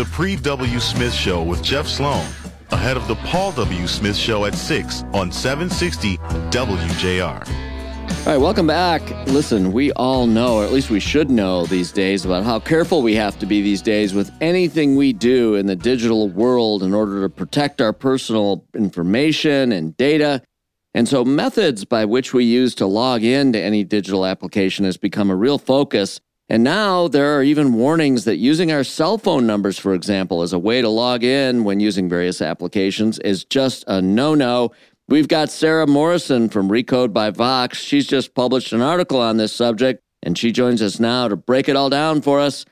the Pre W. Smith Show with Jeff Sloan, ahead of the Paul W. Smith Show at 6 on 760 WJR. All right, welcome back. Listen, we all know, or at least we should know these days, about how careful we have to be these days with anything we do in the digital world in order to protect our personal information and data. And so, methods by which we use to log into any digital application has become a real focus. And now there are even warnings that using our cell phone numbers, for example, as a way to log in when using various applications is just a no no. We've got Sara Morrison from Recode by Vox. She's just published an article on this subject, and she joins us now to break it all down for us.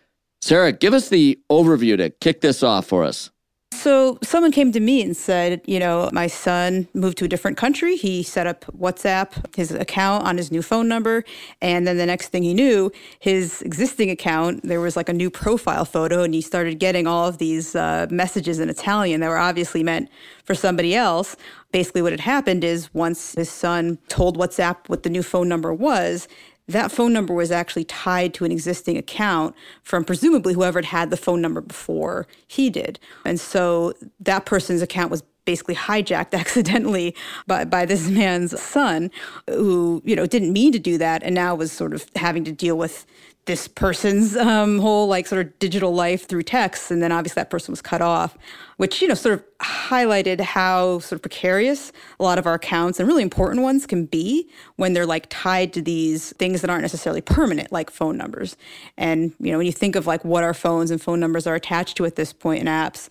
Sara, give us the overview to kick this off for us. So someone came to me and said, you know, my son moved to a different country. He set up WhatsApp, his account on his new phone number. And then the next thing he knew, his existing account, there was like a new profile photo, and he started getting all of these uh, messages in Italian that were obviously meant for somebody else. Basically, what had happened is once his son told WhatsApp what the new phone number was, that phone number was actually tied to an existing account from presumably whoever had had the phone number before he did. And so that person's account was basically hijacked accidentally by, by this man's son who you know didn't mean to do that and now was sort of having to deal with this person's um, whole like sort of digital life through text and then obviously that person was cut off which you know sort of highlighted how sort of precarious a lot of our accounts and really important ones can be when they're like tied to these things that aren't necessarily permanent like phone numbers and you know when you think of like what our phones and phone numbers are attached to at this point in apps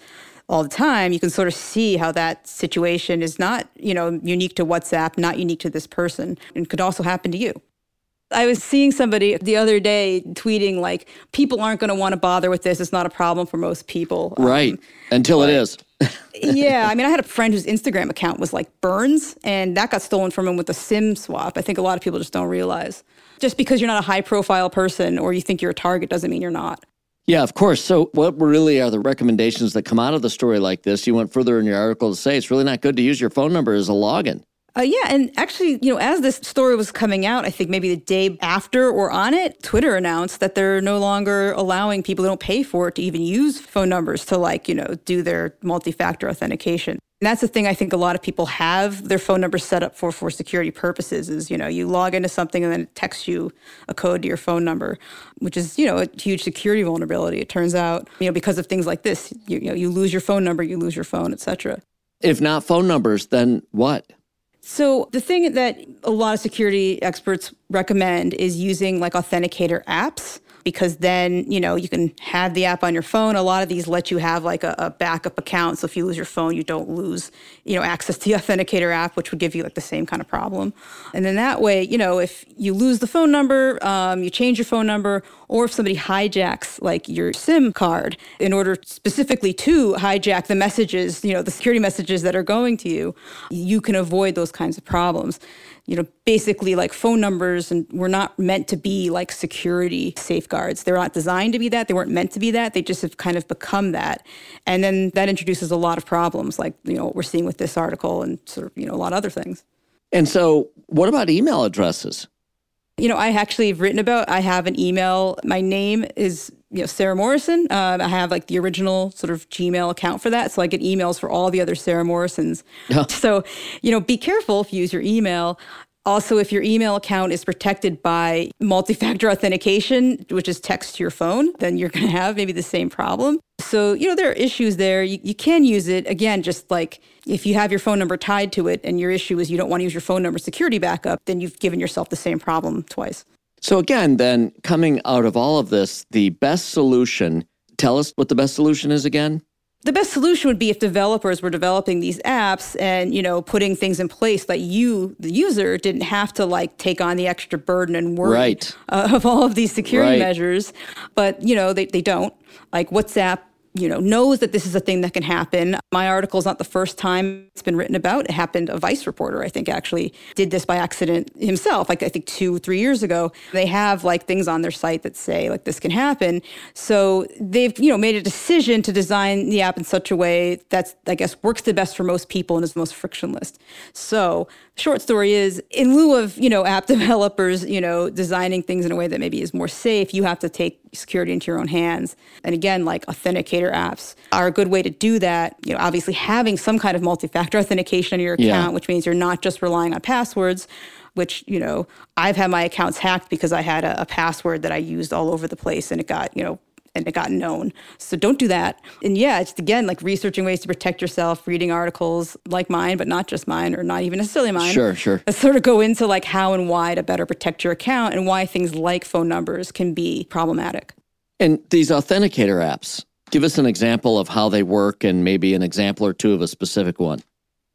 all the time, you can sort of see how that situation is not, you know, unique to WhatsApp, not unique to this person, and could also happen to you. I was seeing somebody the other day tweeting like people aren't going to want to bother with this. It's not a problem for most people. Right. Um, Until it is. yeah, I mean, I had a friend whose Instagram account was like Burns, and that got stolen from him with a SIM swap. I think a lot of people just don't realize. Just because you're not a high profile person or you think you're a target doesn't mean you're not. Yeah, of course. So, what really are the recommendations that come out of the story like this? You went further in your article to say it's really not good to use your phone number as a login. Uh, yeah, and actually, you know, as this story was coming out, I think maybe the day after or on it, Twitter announced that they're no longer allowing people who don't pay for it to even use phone numbers to, like, you know, do their multi factor authentication. And that's the thing I think a lot of people have their phone number set up for for security purposes is, you know, you log into something and then it texts you a code to your phone number, which is, you know, a huge security vulnerability. It turns out, you know, because of things like this, you, you know, you lose your phone number, you lose your phone, etc. If not phone numbers, then what? So the thing that a lot of security experts recommend is using like authenticator apps because then you know you can have the app on your phone. A lot of these let you have like a, a, backup account. So if you lose your phone you don't lose you know access to the authenticator app which would give you like the same kind of problem. And then that way you know if you lose the phone number um, you change your phone number or if somebody hijacks like your sim card in order specifically to hijack the messages you know the security messages that are going to you you can avoid those kinds of problems you know, basically like phone numbers and were not meant to be like security safeguards. They're not designed to be that. They weren't meant to be that. They just have kind of become that. And then that introduces a lot of problems, like, you know, what we're seeing with this article and sort of, you know, a lot of other things. And so what about email addresses? You know, I actually have written about, I have an email. My name is, you know, Sara Morrison. Uh, I have like the original sort of Gmail account for that. So I get emails for all the other Sarah Morrisons. So, you know, be careful if you use your email. Also, if your email account is protected by multi factor authentication, which is text to your phone, then you're going to have maybe the same problem. So, you know, there are issues there. You, you can use it. Again, just like if you have your phone number tied to it and your issue is you don't want to use your phone number security backup, then you've given yourself the same problem twice. So, again, then coming out of all of this, the best solution, tell us what the best solution is again the best solution would be if developers were developing these apps and you know putting things in place that you the user didn't have to like take on the extra burden and worry right. uh, of all of these security right. measures but you know they, they don't like whatsapp you know, knows that this is a thing that can happen. My article is not the first time it's been written about. It happened. A Vice reporter, I think, actually did this by accident himself. Like I think two, three years ago, they have like things on their site that say like this can happen. So they've you know made a decision to design the app in such a way that's I guess works the best for most people and is the most frictionless. So short story is in lieu of you know app developers you know designing things in a way that maybe is more safe you have to take security into your own hands and again like authenticator apps are a good way to do that. You know, obviously having some kind of multi-factor authentication on your account, yeah. which means you're not just relying on passwords, which, you know, I've had my accounts hacked because I had a, a password that I used all over the place and it got, you know, and it got known. So don't do that. And yeah, it's again like researching ways to protect yourself, reading articles like mine, but not just mine or not even necessarily mine. Sure, sure. That sort of go into like how and why to better protect your account and why things like phone numbers can be problematic. And these authenticator apps, give us an example of how they work and maybe an example or two of a specific one.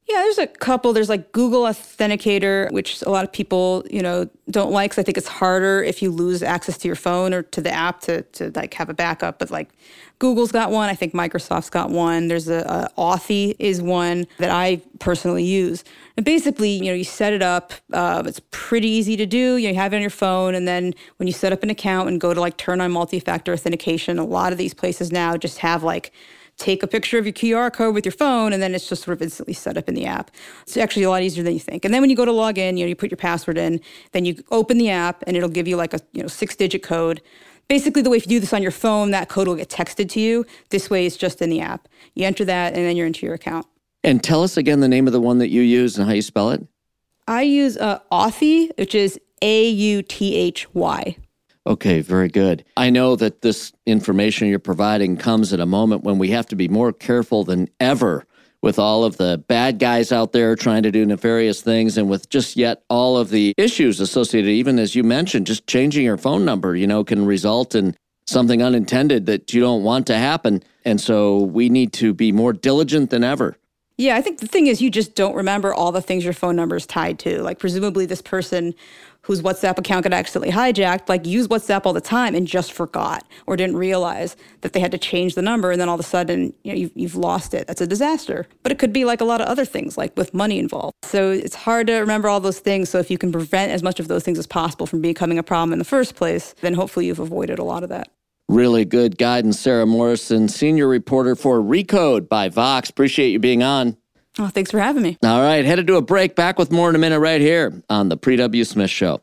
Yeah, there's a couple. There's like Google Authenticator, which a lot of people, you know, don't like. Cause I think it's harder if you lose access to your phone or to the app to, to like have a backup. But like Google's got one. I think Microsoft's got one. There's a, a Authy is one that I personally use. And basically, you know, you set it up. Uh, it's pretty easy to do. You, know, you have it on your phone, and then when you set up an account and go to like turn on multi-factor authentication, a lot of these places now just have like take a picture of your QR code with your phone, and then it's just sort of instantly set up in the app. It's actually a lot easier than you think. And then when you go to log in, you know, you put your password in, then you open the app, and it'll give you like a you know six digit code. Basically, the way if you do this on your phone, that code will get texted to you. This way, it's just in the app. You enter that, and then you're into your account. And tell us again the name of the one that you use and how you spell it. I use uh, Authy, which is A U T H Y. Okay, very good. I know that this information you're providing comes at a moment when we have to be more careful than ever with all of the bad guys out there trying to do nefarious things and with just yet all of the issues associated, even as you mentioned, just changing your phone number, you know, can result in something unintended that you don't want to happen. And so we need to be more diligent than ever. Yeah, I think the thing is, you just don't remember all the things your phone number is tied to. Like, presumably, this person whose WhatsApp account got accidentally hijacked, like used WhatsApp all the time and just forgot or didn't realize that they had to change the number. And then all of a sudden, you know, you've, you've lost it. That's a disaster. But it could be like a lot of other things, like with money involved. So it's hard to remember all those things. So if you can prevent as much of those things as possible from becoming a problem in the first place, then hopefully you've avoided a lot of that. Really good guidance, Sara Morrison, senior reporter for Recode by Vox. Appreciate you being on. Oh, thanks for having me. All right, headed to a break. Back with more in a minute right here on the Pre W. Smith Show.